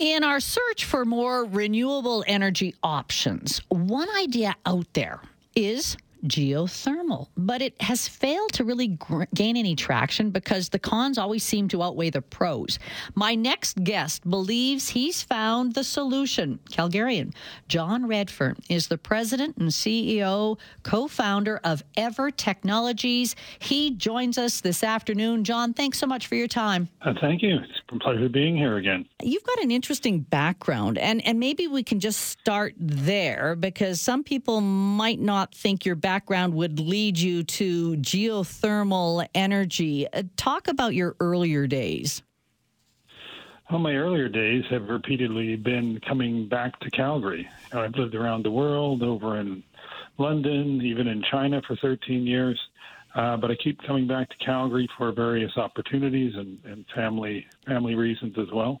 In our search for more renewable energy options, one idea out there is geothermal, but it has failed to really gr- gain any traction because the cons always seem to outweigh the pros. My next guest believes he's found the solution. Calgarian John Redfern is the president and CEO, co founder of Eavor Technologies. He joins us this afternoon. John, thanks so much for your time. Uh, thank you. It's a pleasure being here again. You've got an interesting background, and, and maybe we can just start there because some people might not think your background would lead you to geothermal energy. Uh, talk about your earlier days. Well, my earlier days have repeatedly been coming back to Calgary. I've lived around the world, over in London, even in China for 13 years. Uh, but I keep coming back to Calgary for various opportunities and, and family family reasons as well.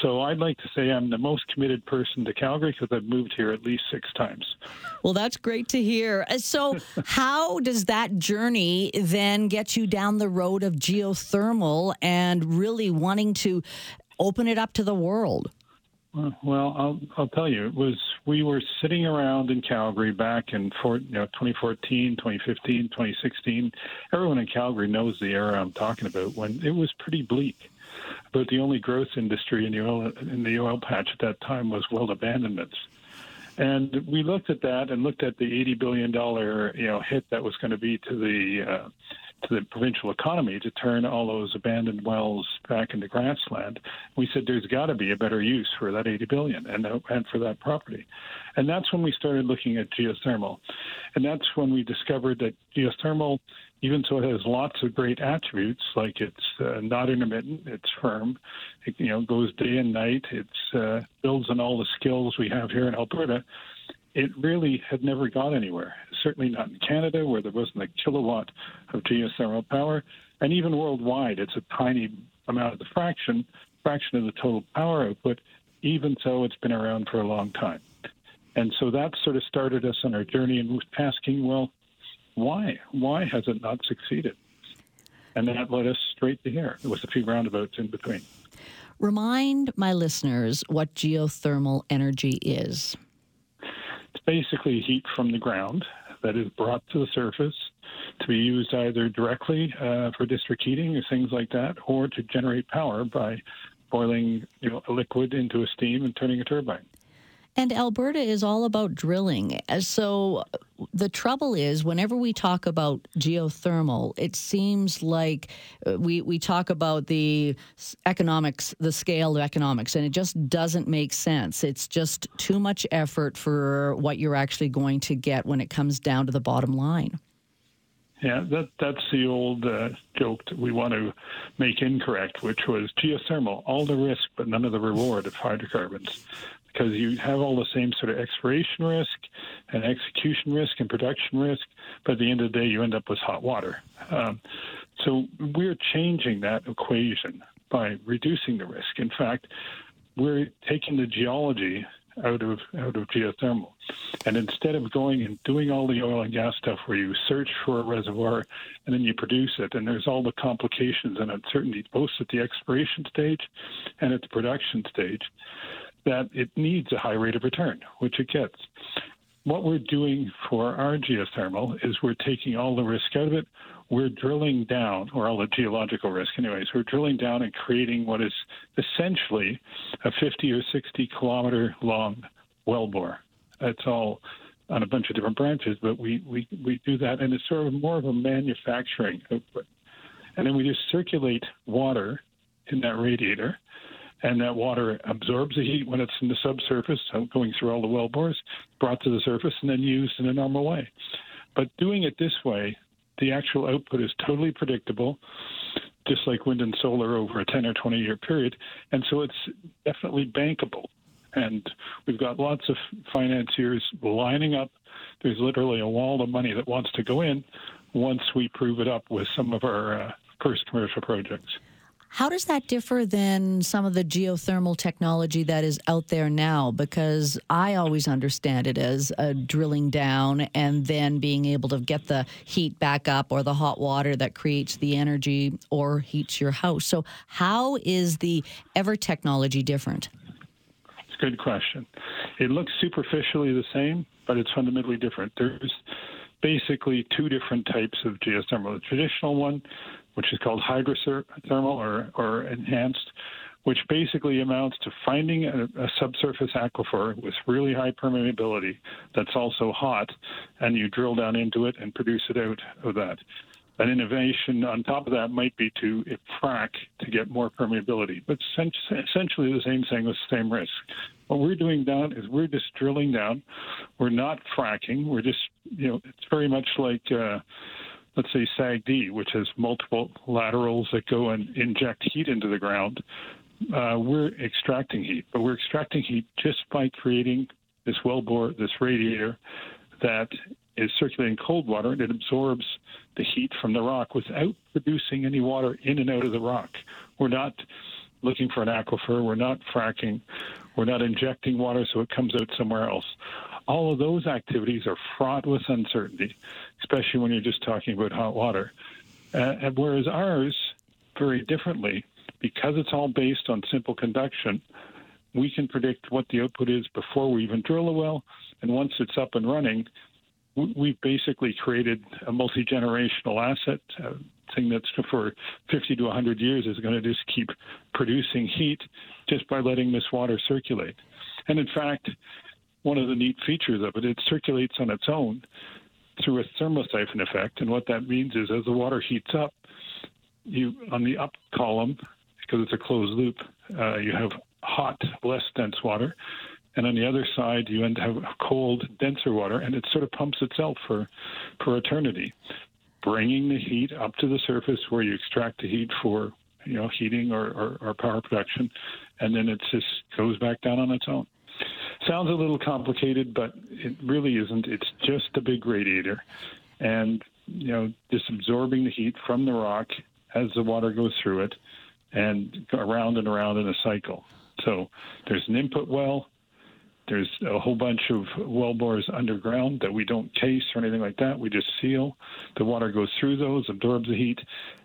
So I'd like to say I'm the most committed person to Calgary because I've moved here at least six times. Well, that's great to hear. Uh, so, how does that journey then get you down the road of geothermal and really wanting to open it up to the world? Well, I'll I'll tell you, it was we were sitting around in Calgary back in four, you know 2014, 2015, 2016. Everyone in Calgary knows the era I'm talking about when it was pretty bleak. But the only growth industry in the oil in the oil patch at that time was well abandonments. And we looked at that and looked at the eighty billion dollar you know hit that was going to be to the uh, to the provincial economy to turn all those abandoned wells back into grassland. We said there's got to be a better use for that 80 billion and uh, for that property, and that's when we started looking at geothermal, and that's when we discovered that geothermal, even though it has lots of great attributes like it's uh, not intermittent, it's firm, it you know goes day and night, it uh, builds on all the skills we have here in Alberta it really had never gone anywhere. Certainly not in Canada, where there wasn't a kilowatt of geothermal power, and even worldwide, it's a tiny amount of the fraction fraction of the total power output. Even so, it's been around for a long time, and so that sort of started us on our journey and asking, well, why? Why has it not succeeded? And that led us straight to here, with a few roundabouts in between. Remind my listeners what geothermal energy is. Basically heat from the ground that is brought to the surface to be used either directly uh, for district heating or things like that, or to generate power by boiling you know, a liquid into a steam and turning a turbine. And Alberta is all about drilling. So the trouble is, whenever we talk about geothermal, it seems like uh, we, we talk about the economics, the scale of economics, and it just doesn't make sense. It's just too much effort for what you're actually going to get when it comes down to the bottom line. Yeah, that that's the old uh, joke that we want to make incorrect, which was geothermal, all the risk but none of the reward of hydrocarbons because you have all the same sort of expiration risk and execution risk and production risk, but at the end of the day, you end up with hot water. Um, so we're changing that equation by reducing the risk. In fact, we're taking the geology out of out of geothermal, and instead of going and doing all the oil and gas stuff where you search for a reservoir and then you produce it, and there's all the complications and uncertainties both at the expiration stage and at the production stage that it needs a high rate of return, which it gets. What we're doing for our geothermal is we're taking all the risk out of it. We're drilling down, or all the geological risk, anyways. We're drilling down and creating what is essentially a 50 or 60 kilometer long wellbore. It's all on a bunch of different branches, but we, we, we do that, and it's sort of more of a manufacturing output. And then we just circulate water in that radiator and that water absorbs the heat when it's in the subsurface, going through all the well bores, brought to the surface, and then used in a normal way. But doing it this way, the actual output is totally predictable, just like wind and solar over a 10 or 20 year period. And so it's definitely bankable. And we've got lots of financiers lining up. There's literally a wall of money that wants to go in once we prove it up with some of our uh, first commercial projects. How does that differ than some of the geothermal technology that is out there now? Because I always understand it as a drilling down and then being able to get the heat back up or the hot water that creates the energy or heats your house. So, how is the Eavor technology different? It's a good question. It looks superficially the same, but it's fundamentally different. There's basically two different types of geothermal. The traditional one, which is called hydrothermal or, or enhanced, which basically amounts to finding a, a, subsurface aquifer with really high permeability that's also hot, and you drill down into it and produce it out of that. An innovation on top of that might be to frack to get more permeability, but essentially the same thing with the same risk. What we're doing down is we're just drilling down. We're not fracking. We're just, you know, it's very much like. Uh, let's say SAGD, which has multiple laterals that go and inject heat into the ground, uh, we're extracting heat, but we're extracting heat just by creating this wellbore, this radiator that is circulating cold water and it absorbs the heat from the rock without producing any water in and out of the rock. We're not looking for an aquifer, we're not fracking, we're not injecting water so it comes out somewhere else. All of those activities are fraught with uncertainty, especially when you're just talking about hot water. Uh, and whereas ours, very differently, because it's all based on simple conduction, we can predict what the output is before we even drill a well. And once it's up and running, we've basically created a multi generational asset, a thing that's for 50 to 100 years is going to just keep producing heat just by letting this water circulate. And in fact, one of the neat features of it, it circulates on its own through a thermosiphon effect. And what that means is as the water heats up, you on the up column, because it's a closed loop, uh, you have hot, less dense water. And on the other side, you end up have cold, denser water, and it sort of pumps itself for, for eternity, bringing the heat up to the surface where you extract the heat for you know heating or, or, or power production, and then it just goes back down on its own. Sounds a little complicated, but it really isn't. It's just a big radiator, and you know just absorbing the heat from the rock as the water goes through it and around and around in a cycle. So there's an input well. There's a whole bunch of well bores underground that we don't case or anything like that. We just seal. The water goes through those, absorbs the heat,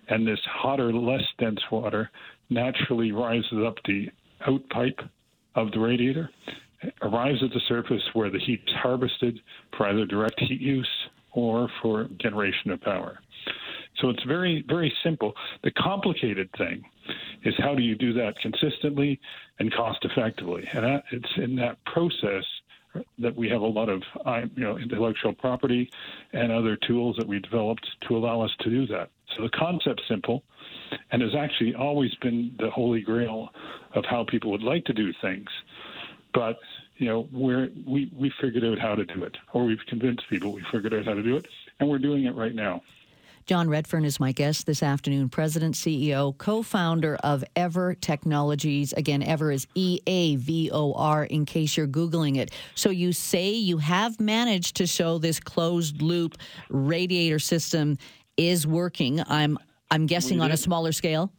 and this hotter, less dense water naturally rises up the outpipe of the radiator, arrives at the surface where the heat is harvested for either direct heat use or for generation of power. So it's very, very simple. The complicated thing is how do you do that consistently and cost effectively? And it's in that process that we have a lot of you know intellectual property and other tools that we developed to allow us to do that. So the concept's simple and has actually always been the holy grail of how people would like to do things. But you know, we're, we we figured out how to do it, or we've convinced people we figured out how to do it, and we're doing it right now. John Redfern is my guest this afternoon, President, CEO, co founder of Eavor Technologies. Again, Eavor is E A V O R in case you're Googling it. So you say you have managed to show this closed loop radiator system is working. I'm, I'm guessing on a smaller scale?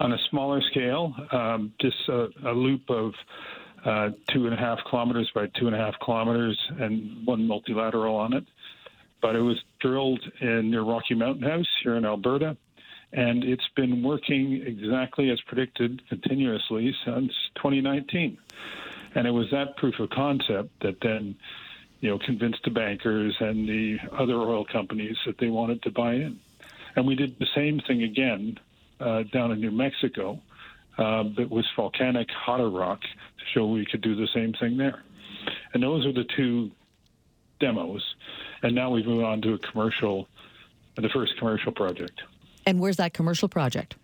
On a smaller scale, um, just a, a, loop of uh, two and a half kilometers by two and a half kilometers and one multilateral on it but it was drilled in near Rocky Mountain House here in Alberta, and it's been working exactly as predicted continuously since 2019. And it was that proof of concept that then, you know, convinced the bankers and the other oil companies that they wanted to buy in. And we did the same thing again uh, down in New Mexico, uh, but with volcanic hotter rock to show we could do the same thing there. And those are the two demos and now we've moved on to a commercial, the first commercial project. And where's that commercial project?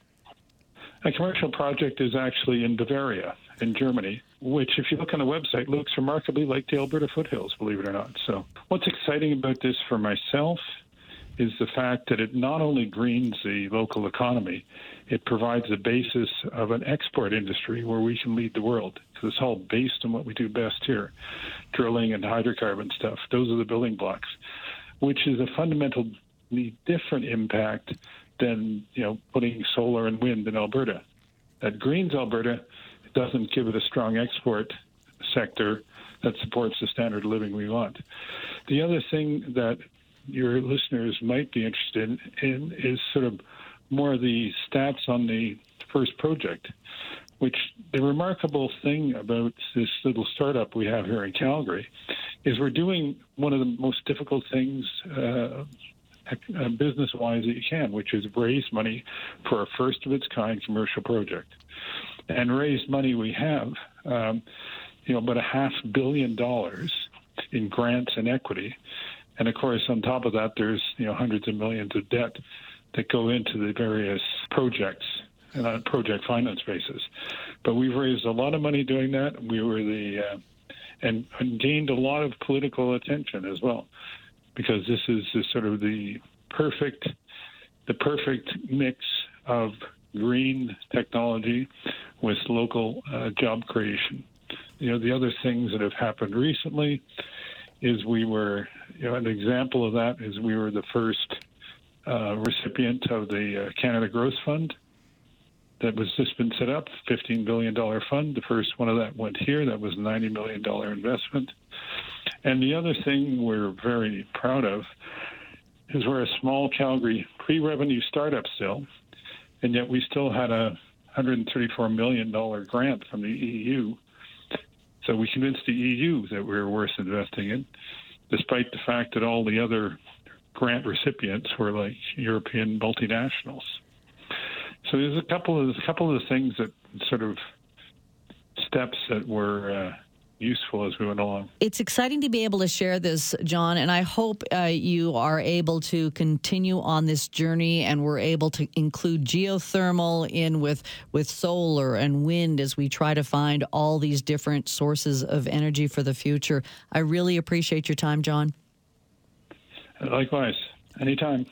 A commercial project is actually in Bavaria, in Germany, which, if you look on the website, looks remarkably like the Alberta foothills, believe it or not. So, what's exciting about this for myself is the fact that it not only greens the local economy, it provides the basis of an export industry where we can lead the world. It's all based on what we do best here drilling and hydrocarbon stuff. Those are the building blocks, which is a fundamentally different impact than you know putting solar and wind in Alberta. That greens Alberta, doesn't give it a strong export sector that supports the standard of living we want. The other thing that your listeners might be interested in is sort of more of the stats on the first project. which the remarkable thing about this little startup we have here in Calgary is we're doing one of the most difficult things uh, uh, business wise that you can, which is raise money for a first of its kind commercial project. And raised money we have, um, you know, about a half billion dollars in grants and equity. And of course, on top of that, there's you know hundreds of millions of debt that go into the various projects and on a project finance basis. But we've raised a lot of money doing that. We were the uh, and, and gained a lot of political attention as well, because this is sort of the perfect the perfect mix of green technology with local uh, job creation. You know, the other things that have happened recently is we were, you know, an example of that is we were the first uh, recipient of the uh, Canada Growth Fund that was just been set up, $15 billion fund. The first one of that went here. That was a $90 million investment. And the other thing we're very proud of is we're a small Calgary pre-revenue startup still, and yet we still had a $134 million grant from the EU. So we convinced the EU that we were worth investing in, despite the fact that all the other grant recipients were like European multinationals. So there's a couple of a couple of things that sort of steps that were uh, useful as we went along. It's exciting to be able to share this, John, and I hope uh, you are able to continue on this journey and we're able to include geothermal in with with solar and wind as we try to find all these different sources of energy for the future. I really appreciate your time, John. Likewise. Anytime.